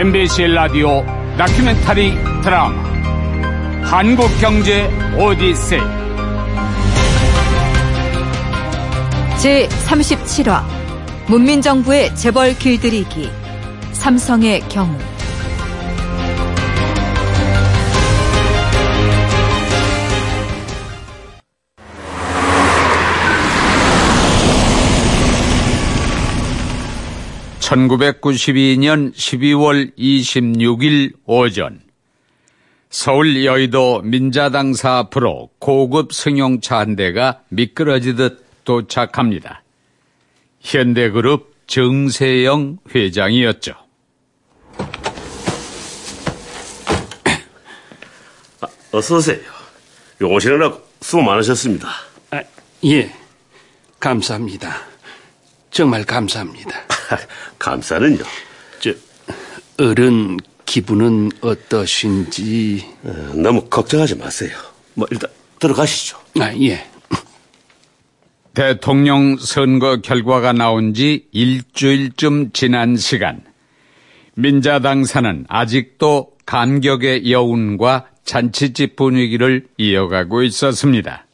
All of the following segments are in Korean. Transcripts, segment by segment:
MBC 라디오 다큐멘터리 드라마. 한국경제 오디세이. 제37화 문민정부의 재벌 길들이기. 삼성의 경우 (1992년 12월 26일) 오전 서울 여의도 민자당사 앞으로 고급 승용차 한 대가 미끄러지듯 도착합니다. 현대그룹 정세영 회장이었죠. 아, 어서 오세요. 오시느라고 수고 많으셨습니다. 아, 예, 감사합니다. 정말 감사합니다. 감사는요. 저 어른 기분은 어떠신지? 어, 너무 걱정하지 마세요. 뭐 일단 들어가시죠. 아, 예. 대통령 선거 결과가 나온 지 일주일쯤 지난 시간, 민자당사는 아직도 감격의 여운과 잔치집 분위기를 이어가고 있었습니다.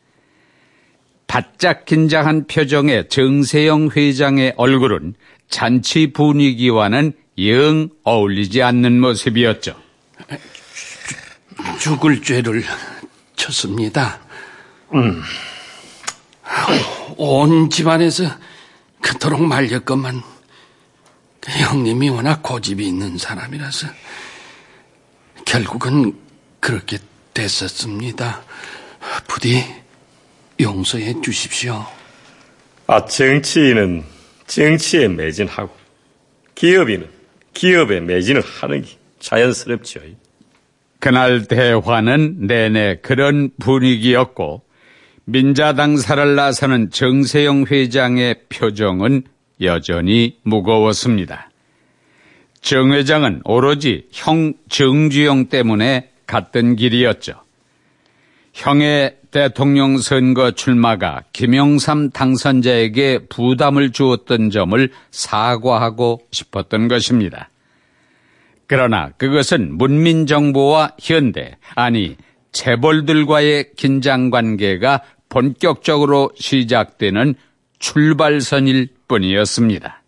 바짝 긴장한 표정의 정세영 회장의 얼굴은 잔치 분위기와는 영 어울리지 않는 모습이었죠. 죽을 죄를 쳤습니다. 음. 온 집안에서 그토록 말렸건만 그 형님이 워낙 고집이 있는 사람이라서 결국은 그렇게 됐었습니다. 부디 용서해 주십시오. 아, 정치인은 정치에 매진하고 기업인은 기업에 매진을 하는 게 자연스럽죠. 그날 대화는 내내 그런 분위기였고 민자당 사를 나서는 정세영 회장의 표정은 여전히 무거웠습니다. 정 회장은 오로지 형 정주영 때문에 갔던 길이었죠. 형의 대통령 선거 출마가 김영삼 당선자에게 부담을 주었던 점을 사과하고 싶었던 것입니다. 그러나 그것은 문민정부와 현대, 아니, 재벌들과의 긴장 관계가 본격적으로 시작되는 출발선일 뿐이었습니다.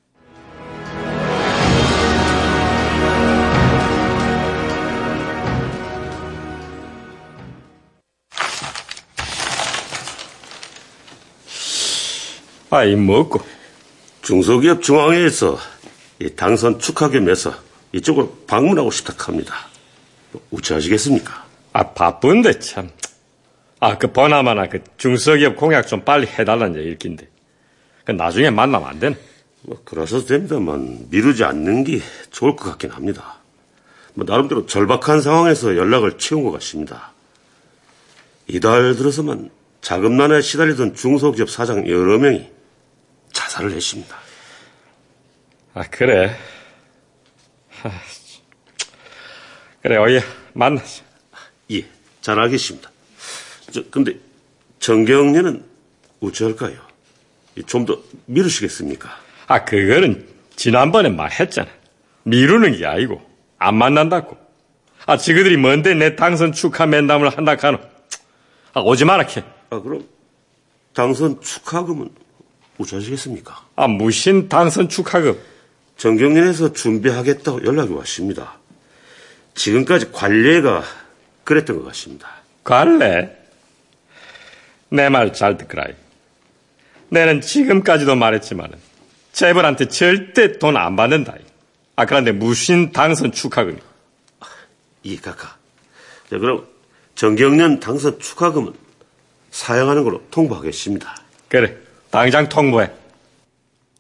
아이 먹고 중소기업 중앙회에서 당선 축하 겸해서 이쪽으로 방문하고 싶다 합니다. 우체하시겠습니까? 아 바쁜데 참. 아그 보나마나 그 중소기업 공약 좀 빨리 해달라는 얘기인데. 그 나중에 만나면 안 되나? 뭐 그러셔도 됩니다만 미루지 않는 게 좋을 것 같긴 합니다. 뭐 나름대로 절박한 상황에서 연락을 채운 것 같습니다. 이달 들어서만 자금난에 시달리던 중소기업 사장 여러 명이 자살을 했습니다. 아 그래. 하, 그래 어예 만나자. 예, 잘 알겠습니다. 저 근데 정경련은 어찌할까요? 좀 더 미루시겠습니까? 아 그거는 지난번에 말했잖아. 미루는 게 아니고 안 만난다고. 아 지그들이 뭔데 내 당선 축하 면담을 한다 카노. 아 오지 마라 캐. 아 그럼 당선 축하금은 어찌하시겠습니까? 아 무신 당선 축하금. 정경련에서 준비하겠다고 연락이 왔습니다. 지금까지 관례가 그랬던 것 같습니다. 관례? 내 말 잘 듣거라. 내는 지금까지도 말했지만 재벌한테 절대 돈 안 받는다. 아 그런데 무신 당선 축하금이. 이 카카. 자 그럼 정경련 당선 축하금은 사용하는 걸로 통보하겠습니다. 그래, 당장 통보해.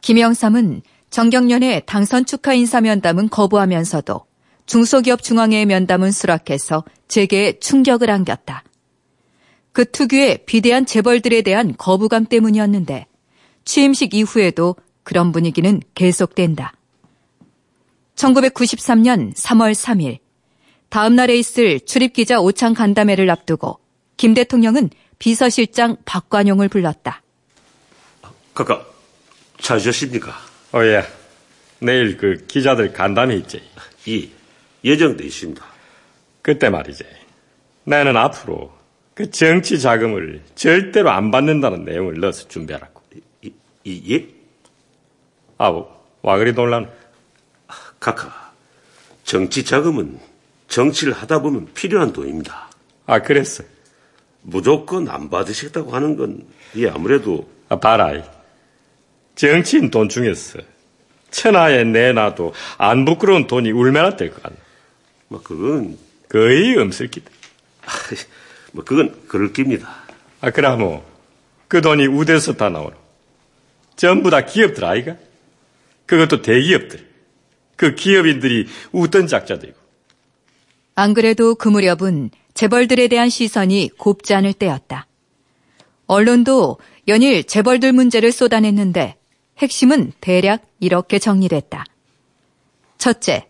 김영삼은 정경련의 당선 축하 인사 면담은 거부하면서도 중소기업 중앙회의 면담은 수락해서 재계에 충격을 안겼다. 그 특유의 비대한 재벌들에 대한 거부감 때문이었는데 취임식 이후에도 그런 분위기는 계속된다. 1993년 3월 3일 다음 날에 있을 출입기자 오창 간담회를 앞두고 김 대통령은 비서실장 박관용을 불렀다. 카카, 찾으셨습니까? 어, 예. 내일 그 기자들 간담회 있지. 이 예정돼 있습니다. 그때 말이지. 나는 앞으로 그 정치 자금을 절대로 안 받는다는 내용을 넣어서 준비하라고. 이, 이, 예? 아우, 와 그리 놀라노? 카카, 정치 자금은 정치를 하다 보면 필요한 돈입니다. 아, 그랬어. 무조건 안 받으시겠다고 하는 건, 예, 아무래도, 아, 봐라. 이. 정치인 돈 중에서 천하에 내놔도 안 부끄러운 돈이 얼마나 될 것 같나. 뭐, 그건, 거의 없을 기다. 뭐, 그건 그럴 깁니다. 아, 그라모. 그 돈이 우대에서 다 나오노. 전부 다 기업들 아이가? 그것도 대기업들. 그 기업인들이 웃던 작자들이고. 안 그래도 그 무렵은 재벌들에 대한 시선이 곱지 않을 때였다. 언론도 연일 재벌들 문제를 쏟아냈는데 핵심은 대략 이렇게 정리됐다. 첫째,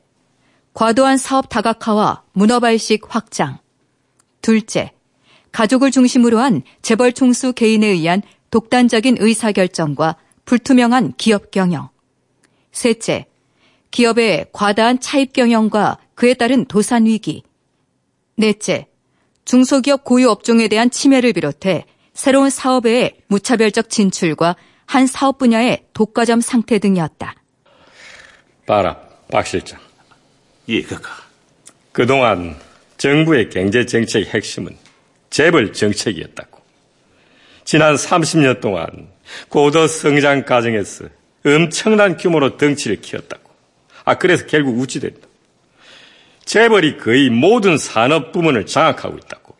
과도한 사업 다각화와 문어발식 확장. 둘째, 가족을 중심으로 한 재벌 총수 개인에 의한 독단적인 의사결정과 불투명한 기업 경영. 셋째, 기업의 과다한 차입 경영과 그에 따른 도산 위기. 넷째, 중소기업 고유 업종에 대한 침해를 비롯해 새로운 사업의 무차별적 진출과 한 사업 분야의 독과점 상태 등이었다. 봐라, 박 실장. 예, 카카. 그동안 정부의 경제 정책의 핵심은 재벌 정책이었다고. 지난 30년 동안 고도 성장 과정에서 엄청난 규모로 덩치를 키웠다고. 아, 그래서 결국 우찌된다. 재벌이 거의 모든 산업 부문을 장악하고 있다고.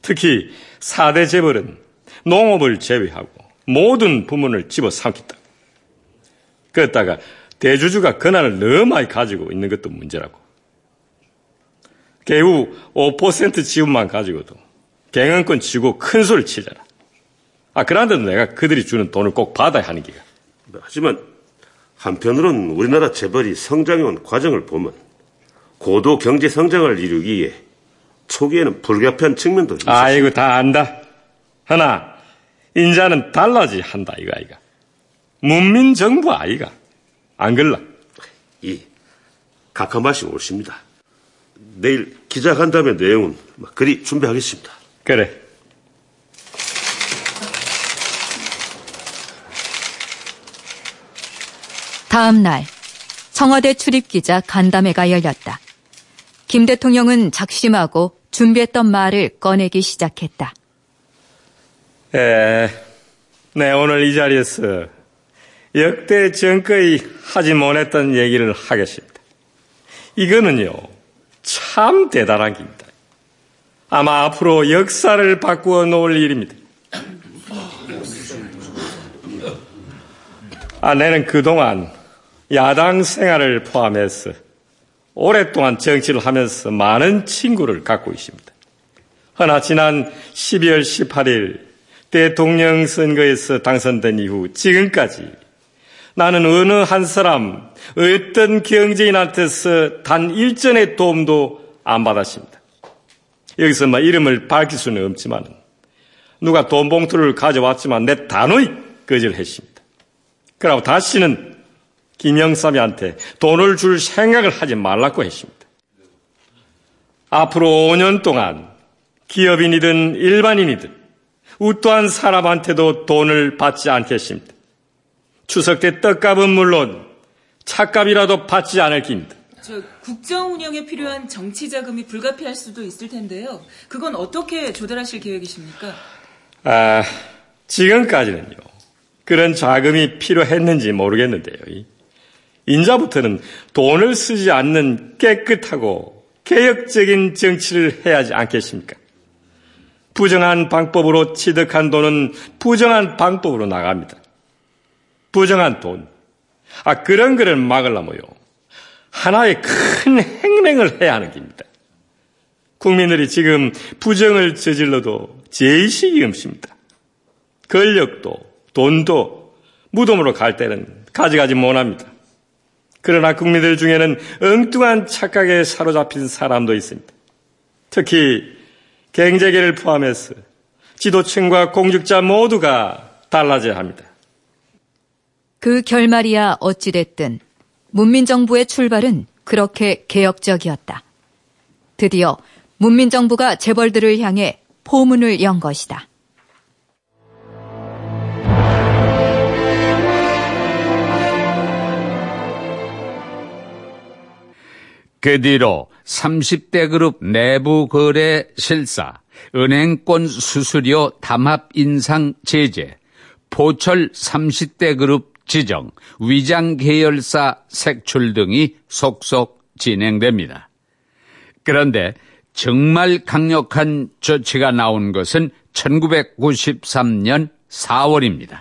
특히 4대 재벌은 농업을 제외하고 모든 부문을 집어삼켰다. 그랬다가 대주주가 권한을 너무 많이 가지고 있는 것도 문제라고. 개우 5% 지분만 가지고도 경영권 쥐고 큰 소리를 치잖아. 아, 그런데도 내가 그들이 주는 돈을 꼭 받아야 하는 기가. 하지만, 한편으론 우리나라 재벌이 성장해온 과정을 보면, 고도 경제 성장을 이루기에 초기에는 불가피한 측면도 있습니다. 아이고, 다 안다. 하나, 인자는 달라지 한다, 이거, 아이가. 문민 정부 아이가. 안 글라. 예, 각하 말씀 옳습니다. 내일 기자 간담회 내용은 그리 준비하겠습니다. 그래. 다음 날 청와대 출입 기자 간담회가 열렸다. 김 대통령은 작심하고 준비했던 말을 꺼내기 시작했다. 에, 네, 오늘 이 자리에서 역대 정거의 하지 못했던 얘기를 하겠습니다. 이거는요, 참 대단한 겁니다. 아마 앞으로 역사를 바꾸어 놓을 일입니다. 아, 내는 그동안 야당 생활을 포함해서 오랫동안 정치를 하면서 많은 친구를 갖고 있습니다. 허나 지난 12월 18일 대통령 선거에서 당선된 이후 지금까지 나는 어느 한 사람, 어떤 경제인한테서 단 일전의 도움도 안 받았습니다. 여기서 막 이름을 밝힐 수는 없지만 누가 돈 봉투를 가져왔지만 내 단호히 거절했습니다. 그러고 다시는 김영삼이한테 돈을 줄 생각을 하지 말라고 했습니다. 앞으로 5년 동안 기업인이든 일반인이든 우떠한 사람한테도 돈을 받지 않겠습니다. 추석 때 떡값은 물론 차값이라도 받지 않을 깁니다. 저 국정 운영에 필요한 정치 자금이 불가피할 수도 있을 텐데요. 그건 어떻게 조달하실 계획이십니까? 아, 지금까지는요. 그런 자금이 필요했는지 모르겠는데요. 인자부터는 돈을 쓰지 않는 깨끗하고 개혁적인 정치를 해야 하지 않겠습니까? 부정한 방법으로 취득한 돈은 부정한 방법으로 나갑니다. 부정한 돈. 아, 그런 거를 막으려면요. 하나의 큰 행랭을 해야 하는 겁니다. 국민들이 지금 부정을 저질러도 제의식이 없습니다. 권력도, 돈도 무덤으로 갈 때는 가져가지 못합니다. 그러나 국민들 중에는 엉뚱한 착각에 사로잡힌 사람도 있습니다. 특히 경제계를 포함해서 지도층과 공직자 모두가 달라져야 합니다. 그 결말이야 어찌됐든 문민정부의 출발은 그렇게 개혁적이었다. 드디어 문민정부가 재벌들을 향해 포문을 연 것이다. 그 뒤로 30대 그룹 내부 거래 실사, 은행권 수수료 담합 인상 제재, 포철 30대 그룹 지정, 위장 계열사 색출 등이 속속 진행됩니다. 그런데 정말 강력한 조치가 나온 것은 1993년 4월입니다.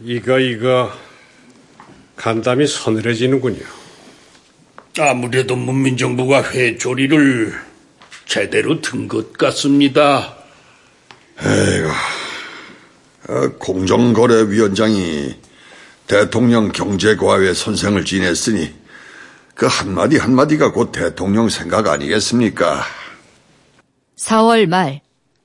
이거 이거 간담이 서늘해지는군요. 아무래도 문민정부가 회초리를 제대로 든 것 같습니다. 어, 공정거래위원장이 대통령 경제과외 선생을 지냈으니 그 한마디 한마디가 곧 대통령 생각 아니겠습니까? 4월 말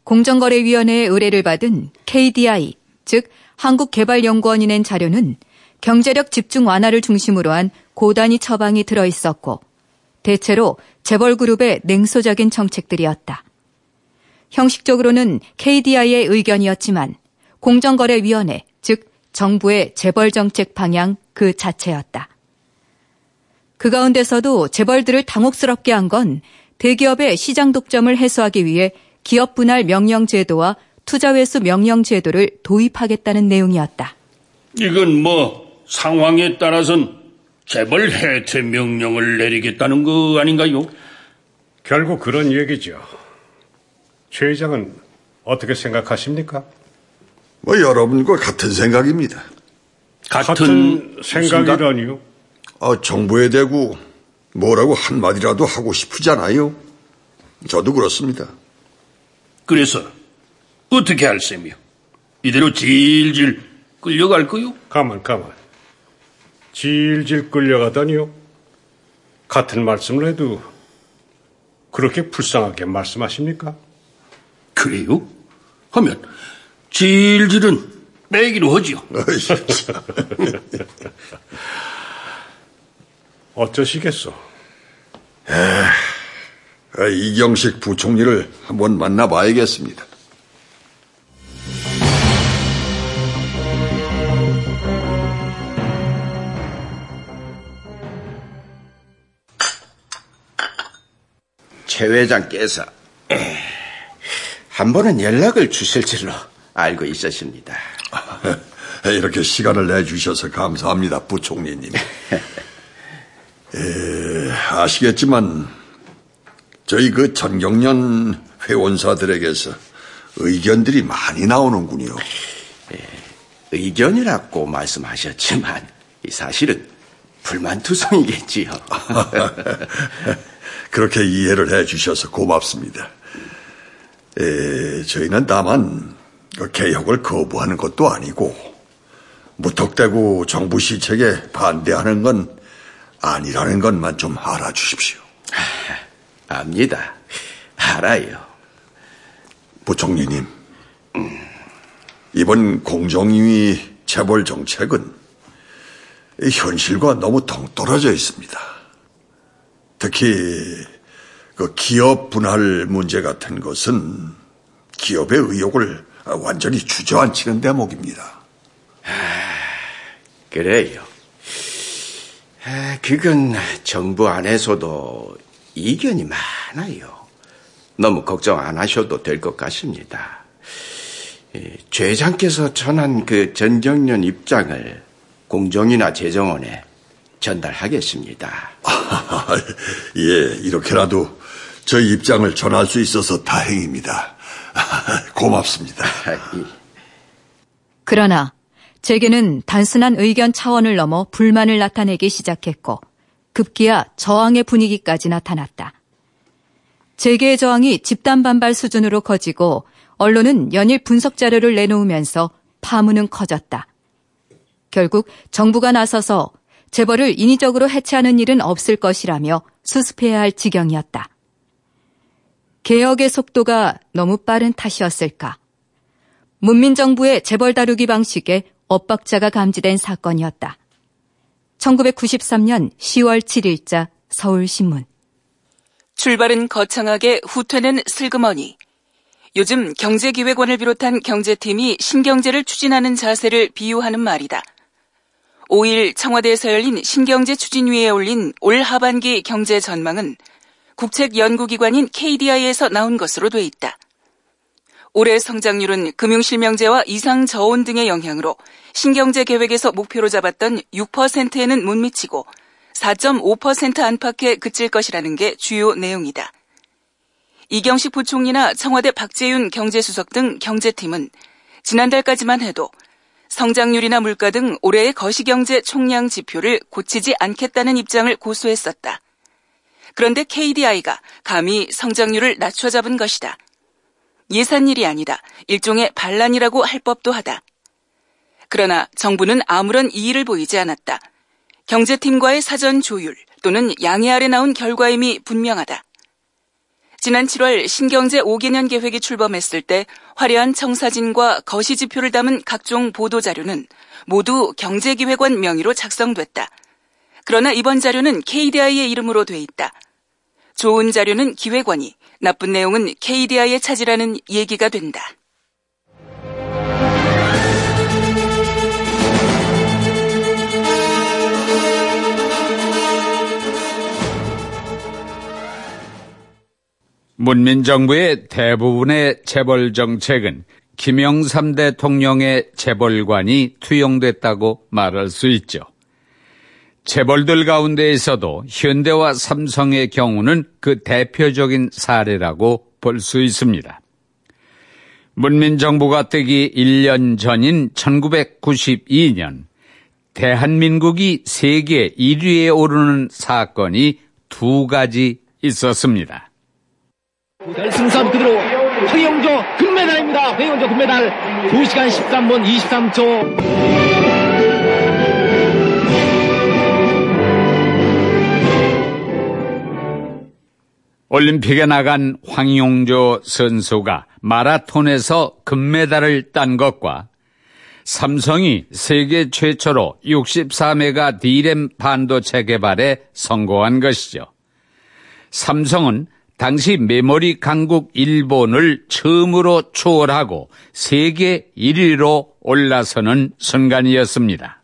공정거래위원회의 의뢰를 받은 KDI, 즉 한국개발연구원이 낸 자료는 경제력 집중 완화를 중심으로 한 고단위 처방이 들어 있었고 대체로 재벌 그룹의 냉소적인 정책들이었다. 형식적으로는 KDI의 의견이었지만 공정거래위원회, 즉 정부의 재벌 정책 방향 그 자체였다. 그 가운데서도 재벌들을 당혹스럽게 한 건 대기업의 시장 독점을 해소하기 위해 기업 분할 명령 제도와 투자 회수 명령 제도를 도입하겠다는 내용이었다. 이건 뭐 상황에 따라선 재벌 해체 명령을 내리겠다는 거 아닌가요? 결국 그런 얘기죠. 최 회장은 어떻게 생각하십니까? 뭐 여러분과 같은 생각입니다. 같은 생각이라니요? 아, 정부에 대고 뭐라고 한마디라도 하고 싶으잖아요. 저도 그렇습니다. 그래서 어떻게 할 셈이요? 이대로 질질 끌려갈 거요? 가만 가만. 질질 끌려가다니요? 같은 말씀을 해도 그렇게 불쌍하게 말씀하십니까? 그래요? 하면 질질은 빼기로 하지요. 어쩌시겠소? 아, 이경식 부총리를 한번 만나봐야겠습니다. 최 회장께서 한 번은 연락을 주실 줄로 알고 있었습니다. 이렇게 시간을 내주셔서 감사합니다, 부총리님. 에, 아시겠지만 저희 그 전경련 회원사들에게서 의견들이 많이 나오는군요. 의견이라고 말씀하셨지만 사실은 불만투성이겠지요. 그렇게 이해를 해 주셔서 고맙습니다. 에, 저희는 다만 그 개혁을 거부하는 것도 아니고 무턱대고 정부 시책에 반대하는 건 아니라는 것만 좀 알아주십시오. 압니다. 알아요. 부총리님, 이번 공정위 재벌 정책은 현실과 너무 동떨어져 있습니다. 특히 그 기업 분할 문제 같은 것은 기업의 의욕을 완전히 주저앉히는 대목입니다. 그래요. 아, 그건 정부 안에서도 이견이 많아요. 너무 걱정 안 하셔도 될 것 같습니다. 최 회장께서 전한 그 전경련 입장을 공정이나 재정원에 전달하겠습니다. 예, 이렇게라도 저희 입장을 전할 수 있어서 다행입니다. 고맙습니다. 그러나 제게는 단순한 의견 차원을 넘어 불만을 나타내기 시작했고 급기야 저항의 분위기까지 나타났다. 재계의 저항이 집단 반발 수준으로 커지고 언론은 연일 분석 자료를 내놓으면서 파문은 커졌다. 결국 정부가 나서서 재벌을 인위적으로 해체하는 일은 없을 것이라며 수습해야 할 지경이었다. 개혁의 속도가 너무 빠른 탓이었을까? 문민정부의 재벌 다루기 방식에 엇박자가 감지된 사건이었다. 1993년 10월 7일자 서울신문. 출발은 거창하게 후퇴는 슬그머니. 요즘 경제기획원을 비롯한 경제팀이 신경제를 추진하는 자세를 비유하는 말이다. 5일 청와대에서 열린 신경제 추진위에 올린 올 하반기 경제 전망은 국책연구기관인 KDI에서 나온 것으로 돼 있다. 올해 성장률은 금융실명제와 이상 저온 등의 영향으로 신경제 계획에서 목표로 잡았던 6%에는 못 미치고 4.5% 안팎에 그칠 것이라는 게 주요 내용이다. 이경식 부총리나 청와대 박재윤 경제수석 등 경제팀은 지난달까지만 해도 성장률이나 물가 등 올해의 거시경제 총량 지표를 고치지 않겠다는 입장을 고수했었다. 그런데 KDI가 감히 성장률을 낮춰 잡은 것이다. 예산일이 아니다. 일종의 반란이라고 할 법도 하다. 그러나 정부는 아무런 이의를 보이지 않았다. 경제팀과의 사전 조율 또는 양해 아래 나온 결과임이 분명하다. 지난 7월 신경제 5개년 계획이 출범했을 때 화려한 청사진과 거시 지표를 담은 각종 보도 자료는 모두 경제기획원 명의로 작성됐다. 그러나 이번 자료는 KDI의 이름으로 돼 있다. 좋은 자료는 기획원이, 나쁜 내용은 KDI의 차지라는 얘기가 된다. 문민정부의 대부분의 재벌 정책은 김영삼 대통령의 재벌관이 투영됐다고 말할 수 있죠. 재벌들 가운데에서도 현대와 삼성의 경우는 그 대표적인 사례라고 볼 수 있습니다. 문민정부가 뜨기 1년 전인 1992년 대한민국이 세계 1위에 오르는 사건이 두 가지 있었습니다. 결승선 그대로 황영조 금메달입니다. 황영조 금메달 2시간 13분 23초. 올림픽에 나간 황용조 선수가 마라톤에서 금메달을 딴 것과 삼성이 세계 최초로 64메가 D램 반도체 개발에 성공한 것이죠. 삼성은 당시 메모리 강국 일본을 처음으로 추월하고 세계 1위로 올라서는 순간이었습니다.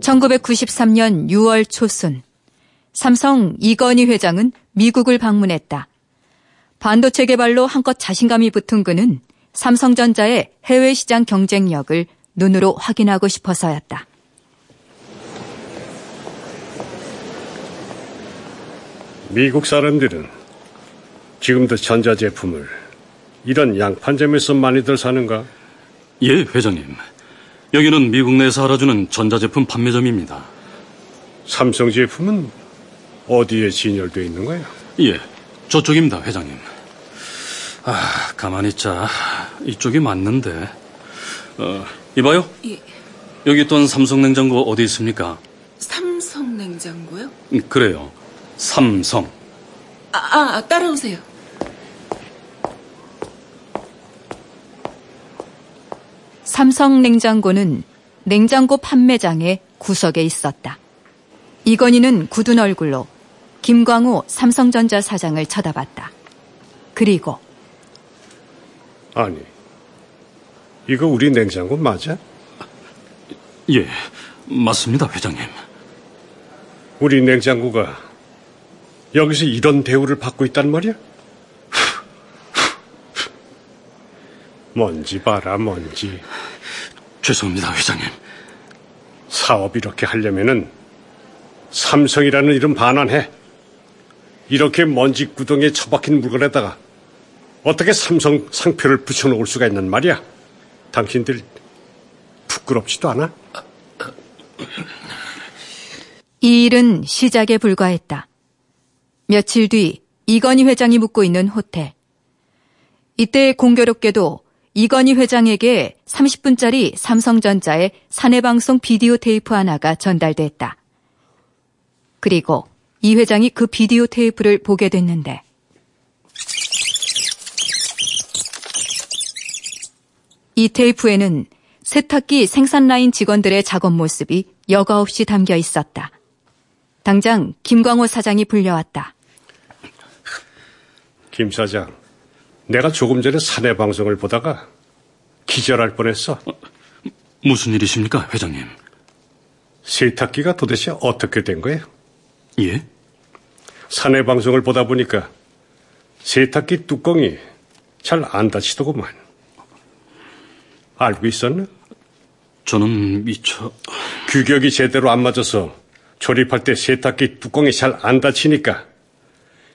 (1993년 6월) 초순 삼성 이건희 회장은 미국을 방문했다. 반도체 개발로 한껏 자신감이 붙은 그는 삼성전자의 해외 시장 경쟁력을 눈으로 확인하고 싶어서였다. 미국 사람들은 지금도 전자제품을 이런 양판점에서 많이들 사는가? 예, 회장님. 여기는 미국 내에서 알아주는 전자제품 판매점입니다. 삼성 제품은 어디에 진열되어 있는 거야? 예, 저쪽입니다, 회장님. 아, 가만히 있자. 이쪽이 맞는데. 어, 이봐요. 예. 여기 있던 삼성 냉장고 어디 있습니까? 삼성 냉장고요? 음, 그래요. 삼성. 아, 아 따라오세요. 삼성 냉장고는 냉장고 판매장의 구석에 있었다. 이건희는 굳은 얼굴로 김광우 삼성전자 사장을 쳐다봤다. 그리고 아니, 이거 우리 냉장고 맞아? 예, 맞습니다, 회장님. 우리 냉장고가 여기서 이런 대우를 받고 있단 말이야? 먼지 봐라, 먼지. 죄송합니다, 회장님. 사업 이렇게 하려면은 삼성이라는 이름 반환해. 이렇게 먼지 구덩이에 처박힌 물건에다가 어떻게 삼성 상표를 붙여놓을 수가 있는 말이야? 당신들 부끄럽지도 않아? 이 일은 시작에 불과했다. 며칠 뒤 이건희 회장이 묵고 있는 호텔. 이때 공교롭게도 이건희 회장에게 30분짜리 삼성전자의 사내방송 비디오 테이프 하나가 전달됐다. 그리고 이 회장이 그 비디오 테이프를 보게 됐는데 이 테이프에는 세탁기 생산 라인 직원들의 작업 모습이 여과 없이 담겨 있었다. 당장 김광호 사장이 불려왔다. 김 사장, 내가 조금 전에 사내 방송을 보다가 기절할 뻔했어. 무슨 일이십니까, 회장님? 세탁기가 도대체 어떻게 된 거예요? 예? 사내 방송을 보다 보니까 세탁기 뚜껑이 잘 안 닫히더구만. 알고 있었나? 저는 미처 규격이 제대로 안 맞아서 조립할 때 세탁기 뚜껑이 잘 안 닫히니까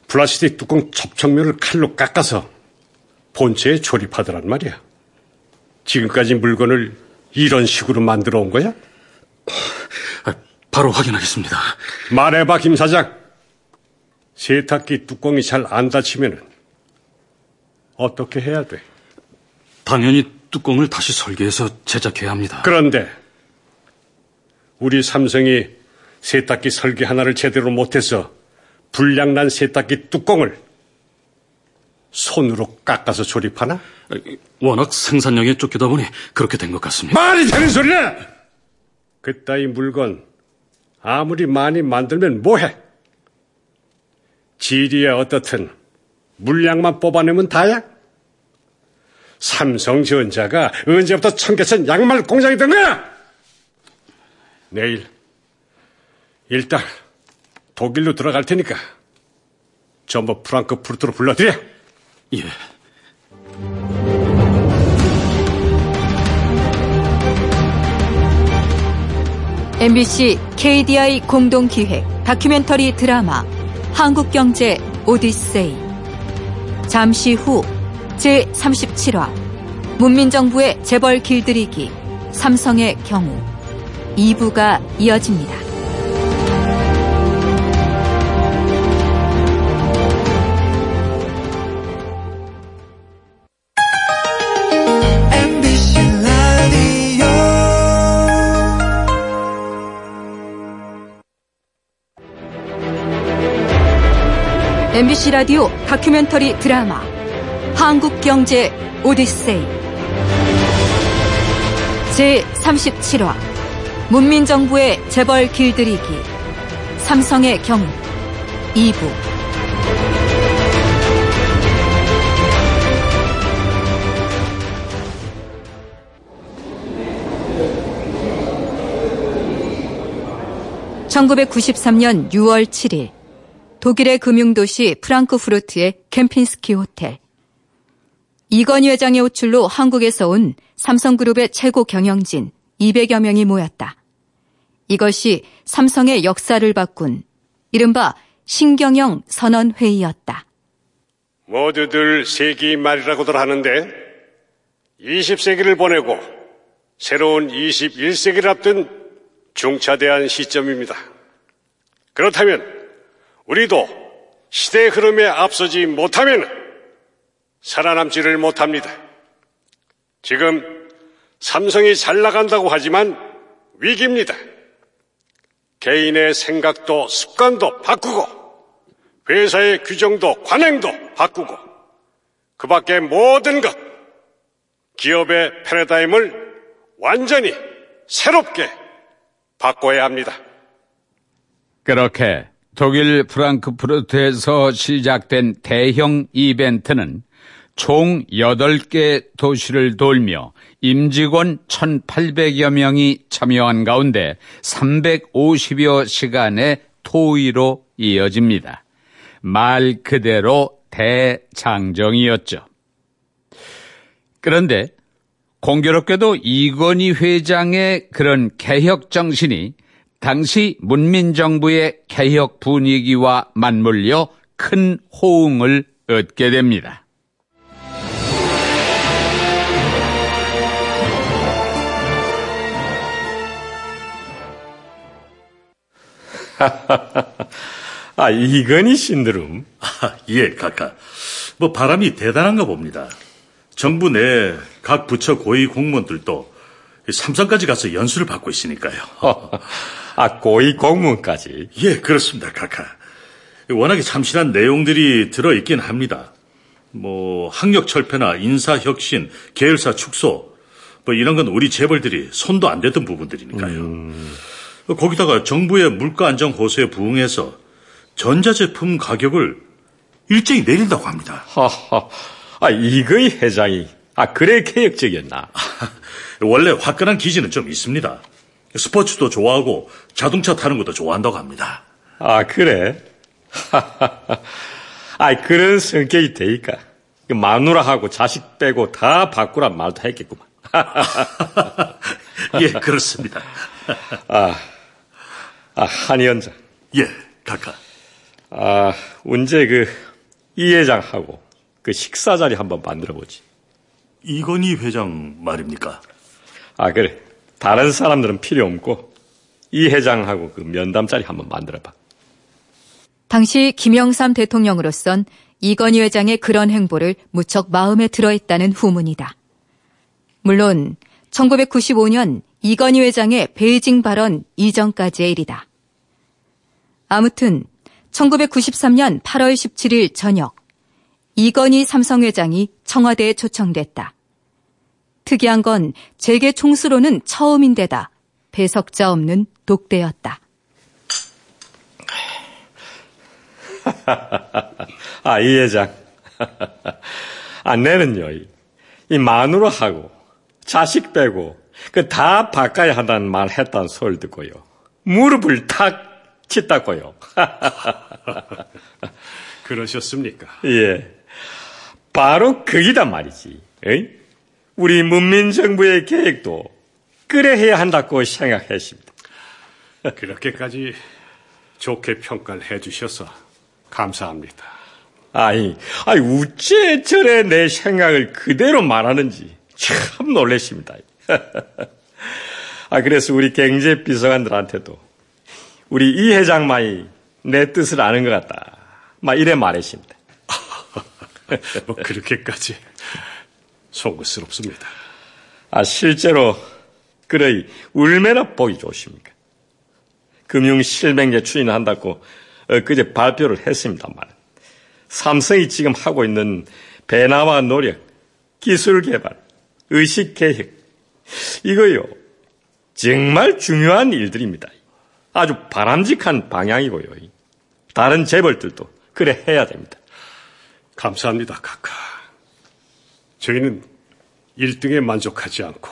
플라스틱 뚜껑 접촉면을 칼로 깎아서 본체에 조립하더란 말이야. 지금까지 물건을 이런 식으로 만들어 온 거야? 아, 바로 확인하겠습니다. 말해봐, 김 사장. 세탁기 뚜껑이 잘 안 닫히면 어떻게 해야 돼? 당연히 뚜껑을 다시 설계해서 제작해야 합니다. 그런데 우리 삼성이 세탁기 설계 하나를 제대로 못해서 불량난 세탁기 뚜껑을 손으로 깎아서 조립하나? 워낙 생산량에 쫓기다 보니 그렇게 된 것 같습니다. 말이 되는 소리야! 그따위 물건 아무리 많이 만들면 뭐해? 질이야 어떻든 물량만 뽑아내면 다야? 삼성전자가 언제부터 청계천 양말 공장이 된 거야? 내일 일단 독일로 들어갈 테니까 전부 프랑크푸르트로 불러들여. 예. MBC KDI 공동기획 다큐멘터리 드라마 한국경제 오디세이 잠시 후 제37화 문민정부의 재벌 길들이기 삼성의 경우 2부가 이어집니다. MBC 라디오 다큐멘터리 드라마 한국 경제 오디세이. 제37화 문민정부의 재벌 길들이기. 삼성의 경우 2부. (1993년 6월 7일) 독일의 금융도시 프랑크푸르트의 캠핀스키 호텔. 이건희 회장의 호출로 한국에서 온 삼성그룹의 최고 경영진 200여 명이 모였다. 이것이 삼성의 역사를 바꾼 이른바 신경영 선언회의였다. 모두들 세기 말이라고들 하는데 20세기를 보내고 새로운 21세기를 앞둔 중차대한 시점입니다. 그렇다면 우리도 시대 흐름에 앞서지 못하면 살아남지를 못합니다. 지금 삼성이 잘 나간다고 하지만 위기입니다. 개인의 생각도 습관도 바꾸고 회사의 규정도 관행도 바꾸고 그 밖의 모든 것 기업의 패러다임을 완전히 새롭게 바꿔야 합니다. 그렇게 독일 프랑크푸르트에서 시작된 대형 이벤트는 총 8개 도시를 돌며 임직원 1,800여 명이 참여한 가운데 350여 시간의 토의로 이어집니다. 말 그대로 대장정이었죠. 그런데 공교롭게도 이건희 회장의 그런 개혁 정신이 당시 문민정부의 개혁 분위기와 맞물려 큰 호응을 얻게 됩니다. 아, 이건희 신드름. 아, 예, 각하. 뭐 바람이 대단한가 봅니다. 정부 내 각 부처 고위 공무원들도 삼성까지 가서 연수를 받고 있으니까요. 아, 고위 공무원까지? 예, 그렇습니다, 카카. 워낙에 참신한 내용들이 들어있긴 합니다. 뭐, 학력 철폐나 인사 혁신, 계열사 축소, 뭐 이런 건 우리 재벌들이 손도 안 댔던 부분들이니까요. 음. 거기다가 정부의 물가 안정 호소에 부응해서 전자제품 가격을 일제히 내린다고 합니다. 하하, 아, 이거의 회장이, 아, 그래 개혁적이었나? 원래 화끈한 기질은 좀 있습니다. 스포츠도 좋아하고 자동차 타는 것도 좋아한다고 합니다. 아, 그래? 아, 그런 성격이 되니까. 그 마누라하고 자식 빼고 다 바꾸란 말도 했겠구만. 예, 그렇습니다. 아, 아, 한 위원장. 예, 각하. 아, 언제 그, 이 회장하고 그 식사 자리 한번 만들어 보지. 이건희 회장 말입니까? 아, 그래. 다른 사람들은 필요 없고, 이 회장하고 그 면담 자리 한번 만들어 봐. 당시 김영삼 대통령으로선 이건희 회장의 그런 행보를 무척 마음에 들어있다는 후문이다. 물론 1995년 이건희 회장의 베이징 발언 이전까지의 일이다. 아무튼 1993년 8월 17일 저녁 이건희 삼성 회장이 청와대에 초청됐다. 특이한 건 재계 총수로는 처음인데다 배석자 없는 독대였다. 아, 이 회장. 아, 내는요, 이, 이 마누라하고 자식 빼고 그 다 바꿔야 한다는 말 했다는 소리 듣고요. 무릎을 탁 치다고요. 그러셨습니까? 예. 바로 그이단 말이지. 에이? 우리 문민정부의 계획도 그래 해야 한다고 생각했습니다. 그렇게까지 좋게 평가를 해주셔서 감사합니다. 아이, 아이, 우째 저래 내 생각을 그대로 말하는지 참 놀랬습니다. 아, 그래서 우리 경제 비서관들한테도 우리 이 회장만이 내 뜻을 아는 것 같다. 막 이래 말했습니다. 뭐 그렇게까지 송구스럽습니다. 아, 실제로 그러이 얼마나 보기 좋습니까? 금융 실명제 추진한다고 그제 발표를 했습니다만 삼성이 지금 하고 있는 배나와 노력, 기술 개발, 의식 개혁 이거요 정말 중요한 일들입니다. 아주 바람직한 방향이고요. 다른 재벌들도 그래 해야 됩니다. 감사합니다, 카카. 저희는 1등에 만족하지 않고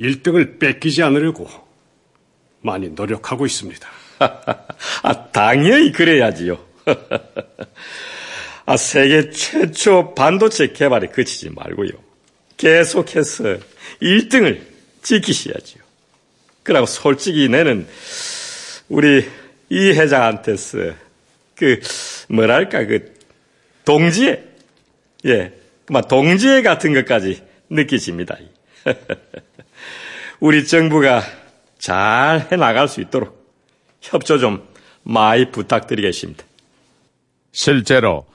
1등을 뺏기지 않으려고 많이 노력하고 있습니다. 아, 당연히 그래야지요. 아, 세계 최초 반도체 개발에 그치지 말고요. 계속해서 1등을 지키셔야지요. 그리고 솔직히 내는 우리 이 회장한테서 그 뭐랄까 그 동지애 예, 막 동지애 같은 것까지 느끼십니다. 우리 정부가 잘 해나갈 수 있도록 협조 좀 많이 부탁드리겠습니다. 실제로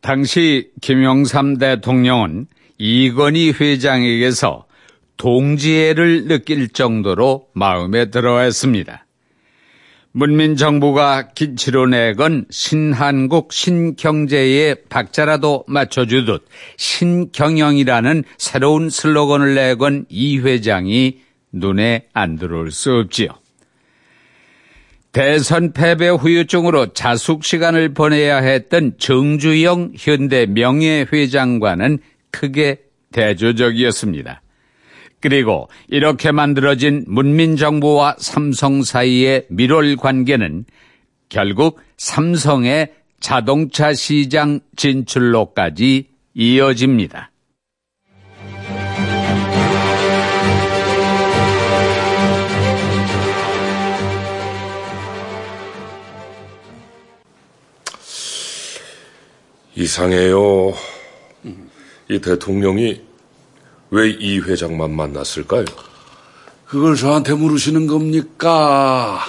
당시 김영삼 대통령은 이건희 회장에게서 동지애를 느낄 정도로 마음에 들어했습니다. 문민정부가 기치로 내건 신한국 신경제의 박자라도 맞춰주듯 신경영이라는 새로운 슬로건을 내건 이 회장이 눈에 안 들어올 수 없지요. 대선 패배 후유증으로 자숙 시간을 보내야 했던 정주영 현대 명예회장과는 크게 대조적이었습니다. 그리고 이렇게 만들어진 문민정부와 삼성 사이의 밀월 관계는 결국 삼성의 자동차 시장 진출로까지 이어집니다. 이상해요. 이 대통령이 왜 이 회장만 만났을까요? 그걸 저한테 물으시는 겁니까?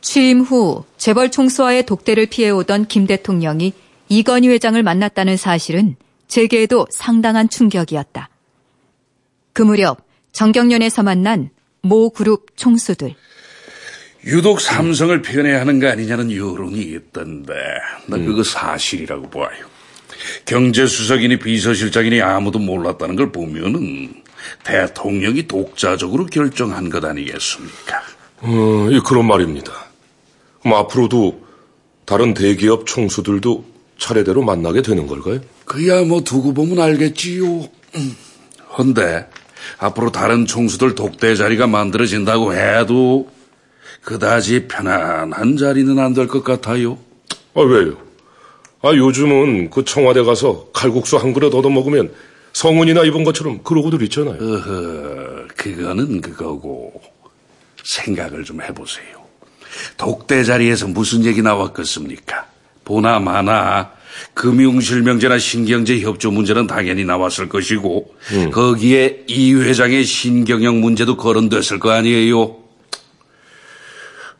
취임 후 재벌 총수와의 독대를 피해오던 김 대통령이 이건희 회장을 만났다는 사실은 재계에도 상당한 충격이었다. 그 무렵 정경련에서 만난 모 그룹 총수들. 유독 삼성을 편해야 하는 거 아니냐는 여론이 있던데 나 그거 사실이라고 봐요. 경제수석이니 비서실장이니 아무도 몰랐다는 걸 보면은 대통령이 독자적으로 결정한 것 아니겠습니까? 어, 예, 그런 말입니다. 그럼 앞으로도 다른 대기업 총수들도 차례대로 만나게 되는 걸까요? 그야 뭐 두고 보면 알겠지요. 음. 헌데 앞으로 다른 총수들 독대 자리가 만들어진다고 해도 그다지 편안한 자리는 안 될 것 같아요. 아, 왜요? 아, 요즘은 그 청와대 가서 칼국수 한 그릇 얻어 먹으면 성은이나 입은 것처럼 그러고들 있잖아요. 어허, 그거는 그거고. 생각을 좀 해보세요. 독대 자리에서 무슨 얘기 나왔겠습니까? 보나 마나 금융실명제나 신경제 협조 문제는 당연히 나왔을 것이고 음. 거기에 이 회장의 신경영 문제도 거론됐을 거 아니에요.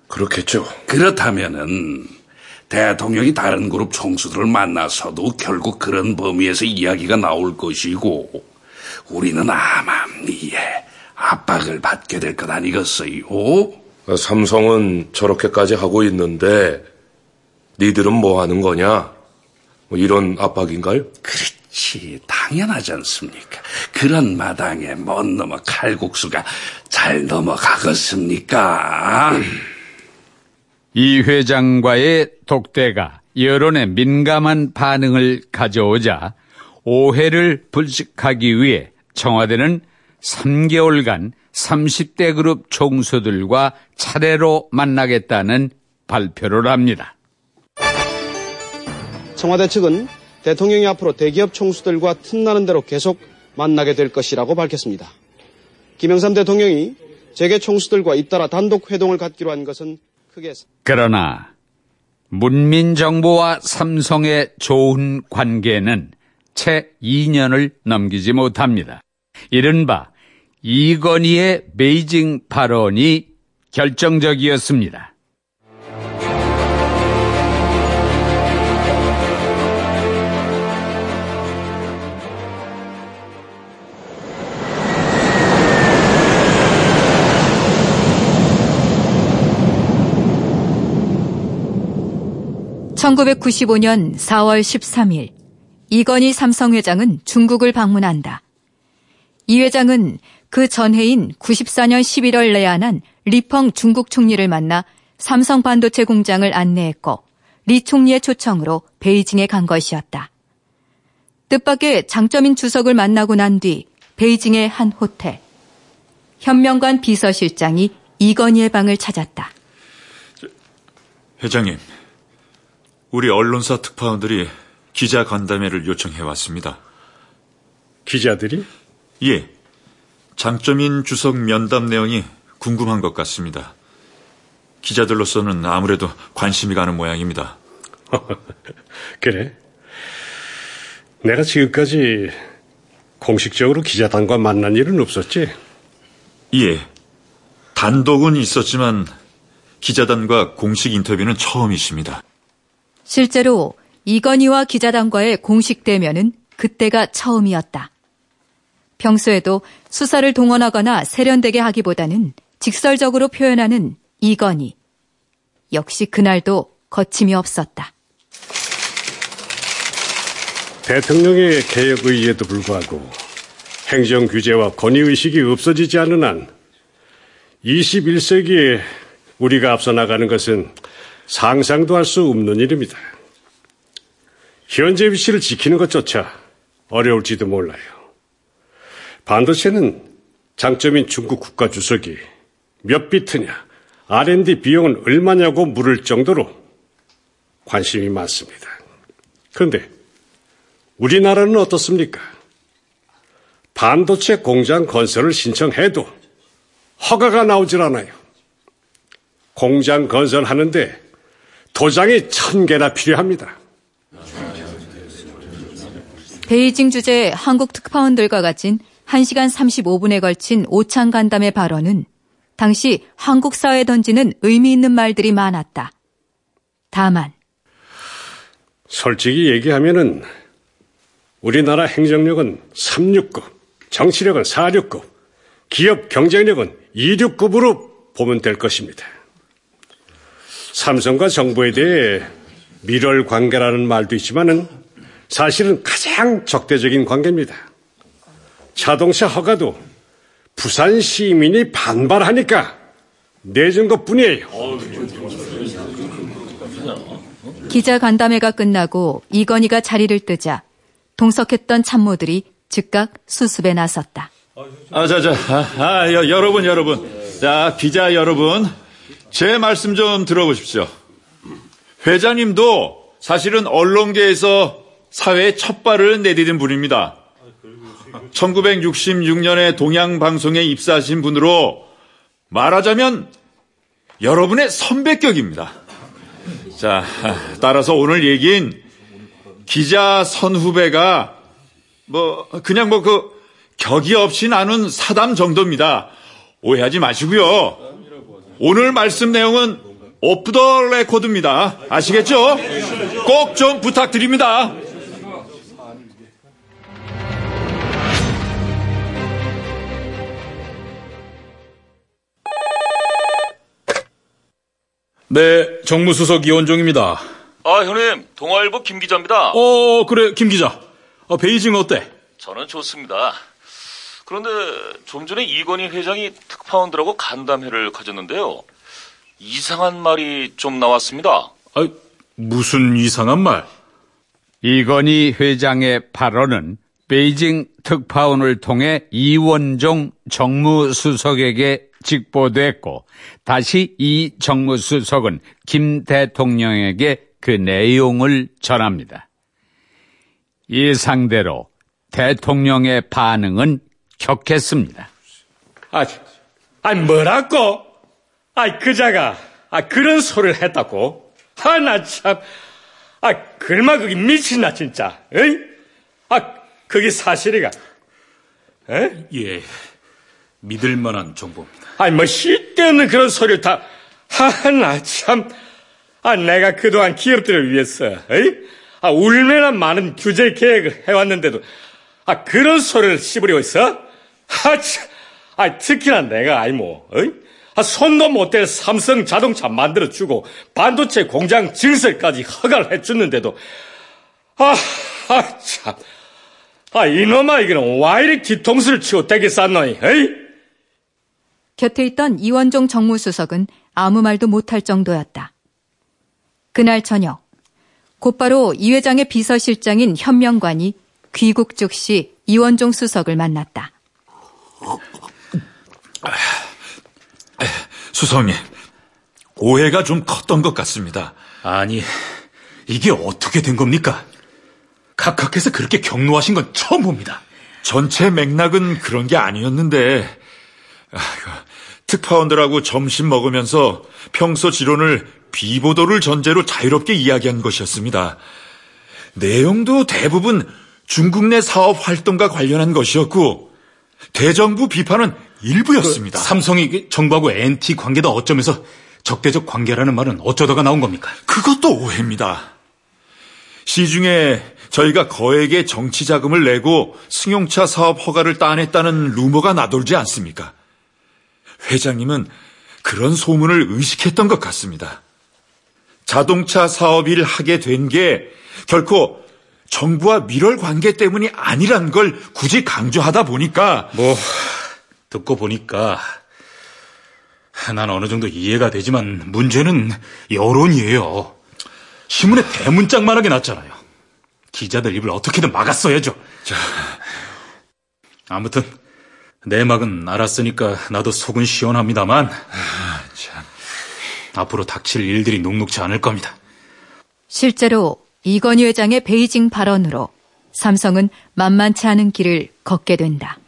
그렇겠죠. 그렇다면은 대통령이 다른 그룹 총수들을 만나서도 결국 그런 범위에서 이야기가 나올 것이고 우리는 아마 이에 압박을 받게 될 것 아니겠어요? 삼성은 저렇게까지 하고 있는데 니들은 뭐 하는 거냐? 뭐 이런 압박인가요? 그렇지 당연하지 않습니까? 그런 마당에 못 넘어 칼국수가 잘 넘어가겠습니까? 이 회장과의 독대가 여론의 민감한 반응을 가져오자 오해를 불식하기 위해 청와대는 3개월간 30대 그룹 총수들과 차례로 만나겠다는 발표를 합니다. 청와대 측은 대통령이 앞으로 대기업 총수들과 틈나는 대로 계속 만나게 될 것이라고 밝혔습니다. 김영삼 대통령이 재계 총수들과 잇따라 단독 회동을 갖기로 한 것은 그러나 문민정부와 삼성의 좋은 관계는 채 2년을 넘기지 못합니다. 이른바 이건희의 베이징 발언이 결정적이었습니다. 1995년 4월 13일 이건희 삼성 회장은 중국을 방문한다. 이 회장은 그 전해인 94년 11월 내한한 리펑 중국 총리를 만나 삼성 반도체 공장을 안내했고 리 총리의 초청으로 베이징에 간 것이었다. 뜻밖의 장점인 주석을 만나고 난 뒤 베이징의 한 호텔 현명관 비서실장이 이건희의 방을 찾았다. 회장님, 우리 언론사 특파원들이 기자 간담회를 요청해 왔습니다. 기자들이? 예. 장점인 주석 면담 내용이 궁금한 것 같습니다. 기자들로서는 아무래도 관심이 가는 모양입니다. 그래? 내가 지금까지 공식적으로 기자단과 만난 일은 없었지? 예. 단독은 있었지만 기자단과 공식 인터뷰는 처음이십니다. 실제로 이건희와 기자단과의 공식 대면은 그때가 처음이었다. 평소에도 수사를 동원하거나 세련되게 하기보다는 직설적으로 표현하는 이건희. 역시 그날도 거침이 없었다. 대통령의 개혁 의지에도 불구하고 행정 규제와 권위 의식이 없어지지 않는 한 21세기에 우리가 앞서 나가는 것은 상상도 할 수 없는 일입니다. 현재 위치를 지키는 것조차 어려울지도 몰라요. 반도체는 장점인 중국 국가 주석이 몇 비트냐, R&D 비용은 얼마냐고 물을 정도로 관심이 많습니다. 그런데 우리나라는 어떻습니까? 반도체 공장 건설을 신청해도 허가가 나오질 않아요. 공장 건설하는데 도장이 천 개나 필요합니다. 베이징 주재 한국 특파원들과 가진 1시간 35분에 걸친 오창 간담회 발언은 당시 한국 사회에 던지는 의미 있는 말들이 많았다. 다만 솔직히 얘기하면은 우리나라 행정력은 369, 정치력은 469, 기업 경쟁력은 269으로 보면 될 것입니다. 삼성과 정부에 대해 밀월 관계라는 말도 있지만은 사실은 가장 적대적인 관계입니다. 자동차 허가도 부산 시민이 반발하니까 내준 것 뿐이에요. 기자 간담회가 끝나고 이건희가 자리를 뜨자 동석했던 참모들이 즉각 수습에 나섰다. 아, 자, 자, 아, 아, 여, 여러분, 여러분. 자, 기자 여러분. 제 말씀 좀 들어보십시오. 회장님도 사실은 언론계에서 사회의 첫 발을 내디딘 분입니다. 1966년에 동양방송에 입사하신 분으로 말하자면 여러분의 선배격입니다. 자, 따라서 오늘 얘기인 기자 선후배가 뭐 그냥 뭐 그 격이 없이 나눈 사담 정도입니다. 오해하지 마시고요. 오늘 말씀 내용은 오프 더 레코드입니다. 아시겠죠? 꼭 좀 부탁드립니다. 네, 정무수석 이원종입니다. 아, 형님, 동아일보 김 기자입니다. 어, 그래, 김 기자. 어, 베이징 어때? 저는 좋습니다. 그런데 좀 전에 이건희 회장이 특파원들하고 간담회를 가졌는데요. 이상한 말이 좀 나왔습니다. 아, 무슨 이상한 말? 이건희 회장의 발언은 베이징 특파원을 통해 이원종 정무수석에게 직보됐고 다시 이 정무수석은 김 대통령에게 그 내용을 전합니다. 예상대로 대통령의 반응은 격했습니다. 아, 아니 뭐라고? 아, 그자가 아 그런 소리를 했다고? 아, 나 참, 아, 글마 그게 미친나 진짜. 에이? 아, 그게 사실이가? 에? 예, 믿을 만한 정보입니다. 아니 뭐 쓸데없는 그런 소리를 다. 아, 나 참. 아, 내가 그동안 기업들을 위해서, 에이? 아, 울매나 많은 규제 계획을 해왔는데도, 아, 그런 소리를 씹으려고 있어? 아, 참. 아, 특히나 내가, 아이, 뭐, 어이? 아, 손도 못 댈 삼성 자동차 만들어주고, 반도체 공장 증설까지 허가를 해줬는데도, 아, 아, 참. 아, 이놈아, 이거는 와 이리 뒤통수를 치고 대게 쌌노니, 에이? 곁에 있던 이원종 정무수석은 아무 말도 못할 정도였다. 그날 저녁, 곧바로 이 회장의 비서실장인 현명관이 귀국 즉시 이원종 수석을 만났다. 수석님, 오해가 좀 컸던 것 같습니다. 아니, 이게 어떻게 된 겁니까? 각하께서 그렇게 경로하신 건 처음 봅니다. 전체 맥락은 그런 게 아니었는데, 아, 특파원들하고 점심 먹으면서 평소 지론을 비보도를 전제로 자유롭게 이야기한 것이었습니다. 내용도 대부분 중국 내 사업 활동과 관련한 것이었고, 대정부 비판은 일부였습니다. 그 삼성이 정부하고 NT 관계다 어쩌면서 적대적 관계라는 말은 어쩌다가 나온 겁니까? 그것도 오해입니다. 시중에 저희가 거액의 정치 자금을 내고 승용차 사업 허가를 따냈다는 루머가 나돌지 않습니까? 회장님은 그런 소문을 의식했던 것 같습니다. 자동차 사업 일을 하게 된 게 결코 정부와 밀월 관계 때문이 아니란 걸 굳이 강조하다 보니까 뭐 듣고 보니까 난 어느 정도 이해가 되지만 문제는 여론이에요. 신문에 대문짝만하게 났잖아요. 기자들 입을 어떻게든 막았어야죠. 자, 아무튼 내막은 알았으니까 나도 속은 시원합니다만 아, 앞으로 닥칠 일들이 녹록지 않을 겁니다. 실제로 이건희 회장의 베이징 발언으로 삼성은 만만치 않은 길을 걷게 된다.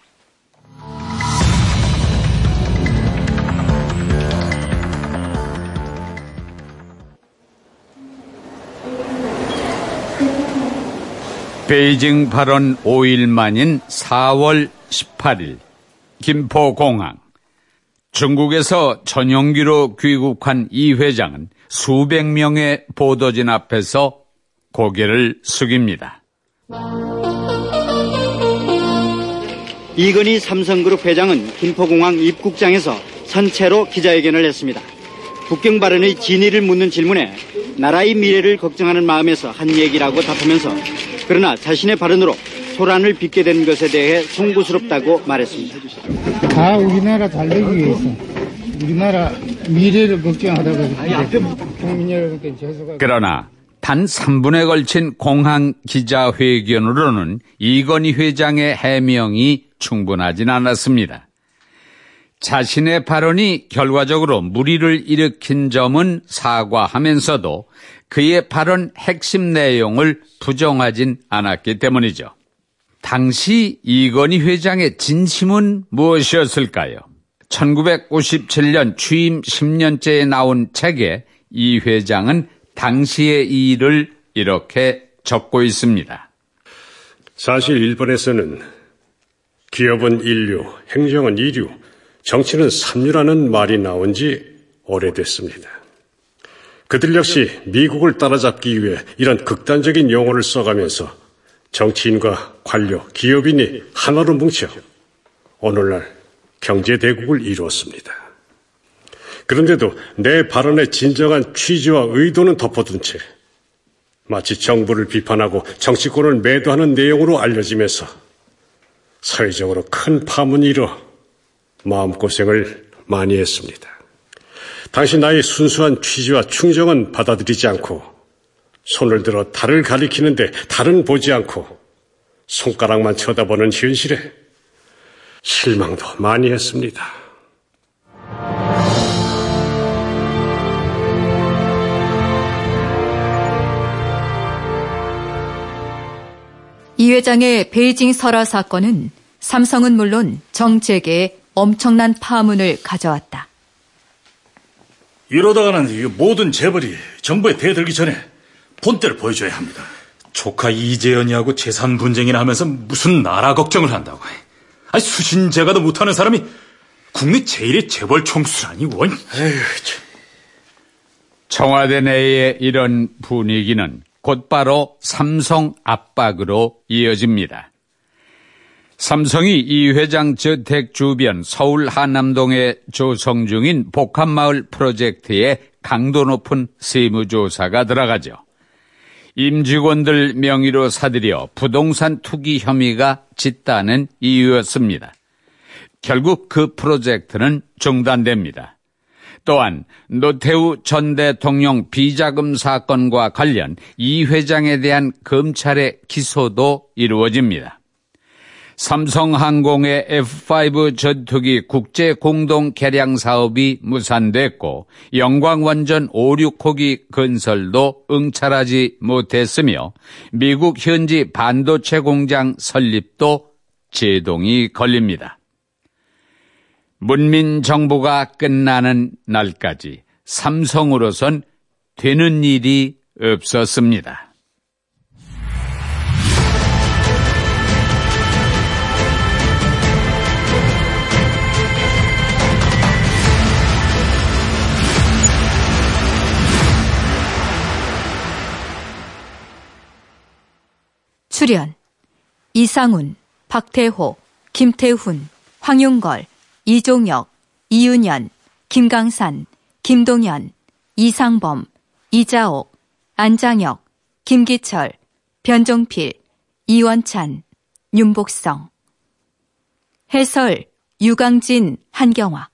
베이징 발언 5일 만인 4월 18일 김포공항 중국에서 전용기로 귀국한 이 회장은 수백 명의 보도진 앞에서 고개를 숙입니다. 이건희 삼성그룹 회장은 김포공항 입국장에서 선체로 기자회견을 했습니다. 국경 발언의 진위를 묻는 질문에 나라의 미래를 걱정하는 마음에서 한 얘기라고 답하면서 그러나 자신의 발언으로 소란을 빚게 된 것에 대해 송구스럽다고 말했습니다. 다 우리나라 잘 되기 위해서 우리나라 미래를 걱정하다가 국민 여러분께 죄송하고 그러나 단 3분에 걸친 공항 기자회견으로는 이건희 회장의 해명이 충분하진 않았습니다. 자신의 발언이 결과적으로 무리를 일으킨 점은 사과하면서도 그의 발언 핵심 내용을 부정하진 않았기 때문이죠. 당시 이건희 회장의 진심은 무엇이었을까요? 1957년 취임 10년째에 나온 책에 이 회장은 당시의 일을 이렇게 적고 있습니다. 사실 일본에서는 기업은 인류, 행정은 이류, 정치는 삼류라는 말이 나온 지 오래됐습니다. 그들 역시 미국을 따라잡기 위해 이런 극단적인 용어를 써가면서 정치인과 관료, 기업인이 하나로 뭉쳐 오늘날 경제대국을 이루었습니다. 그런데도 내 발언의 진정한 취지와 의도는 덮어둔 채 마치 정부를 비판하고 정치권을 매도하는 내용으로 알려지면서 사회적으로 큰 파문이 일어 마음고생을 많이 했습니다. 당시 나의 순수한 취지와 충정은 받아들이지 않고 손을 들어 달을 가리키는데 달은 보지 않고 손가락만 쳐다보는 현실에 실망도 많이 했습니다. 이 회장의 베이징 설화 사건은 삼성은 물론 정책에 엄청난 파문을 가져왔다. 이러다가는 모든 재벌이 정부에 대들기 전에 본때를 보여줘야 합니다. 조카 이재현이하고 재산 분쟁이나 하면서 무슨 나라 걱정을 한다고. 아니, 수신제가도 못하는 사람이 국내 제일의 재벌 총수라니, 원. 에휴, 청와대 내의 이런 분위기는 곧바로 삼성 압박으로 이어집니다. 삼성이 이 회장 저택 주변 서울 한남동에 조성 중인 복합마을 프로젝트에 강도 높은 세무조사가 들어가죠. 임직원들 명의로 사들여 부동산 투기 혐의가 짙다는 이유였습니다. 결국 그 프로젝트는 중단됩니다. 또한 노태우 전 대통령 비자금 사건과 관련 이 회장에 대한 검찰의 기소도 이루어집니다. 삼성항공의 F5 전투기 국제 공동 개량 사업이 무산됐고 영광원전 5, 6호기 건설도 응찰하지 못했으며 미국 현지 반도체 공장 설립도 제동이 걸립니다. 문민 정부가 끝나는 날까지 삼성으로선 되는 일이 없었습니다. 출연 이상훈, 박태호, 김태훈, 황윤걸, 이종혁, 이윤현, 김강산, 김동현, 이상범, 이자옥, 안장혁, 김기철, 변종필, 이원찬, 윤복성. 해설 유강진, 한경화.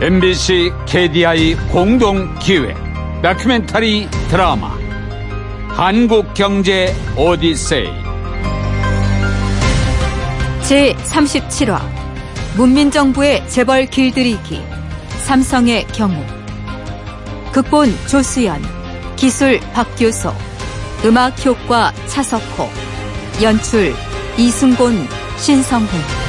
MBC KDI 공동 기획 다큐멘터리 드라마 한국 경제 오디세이 제37화 문민정부의 재벌 길들이기 삼성의 경우. 극본 조수연 기술 박규소 음악 효과 차석호 연출 이승곤 신성훈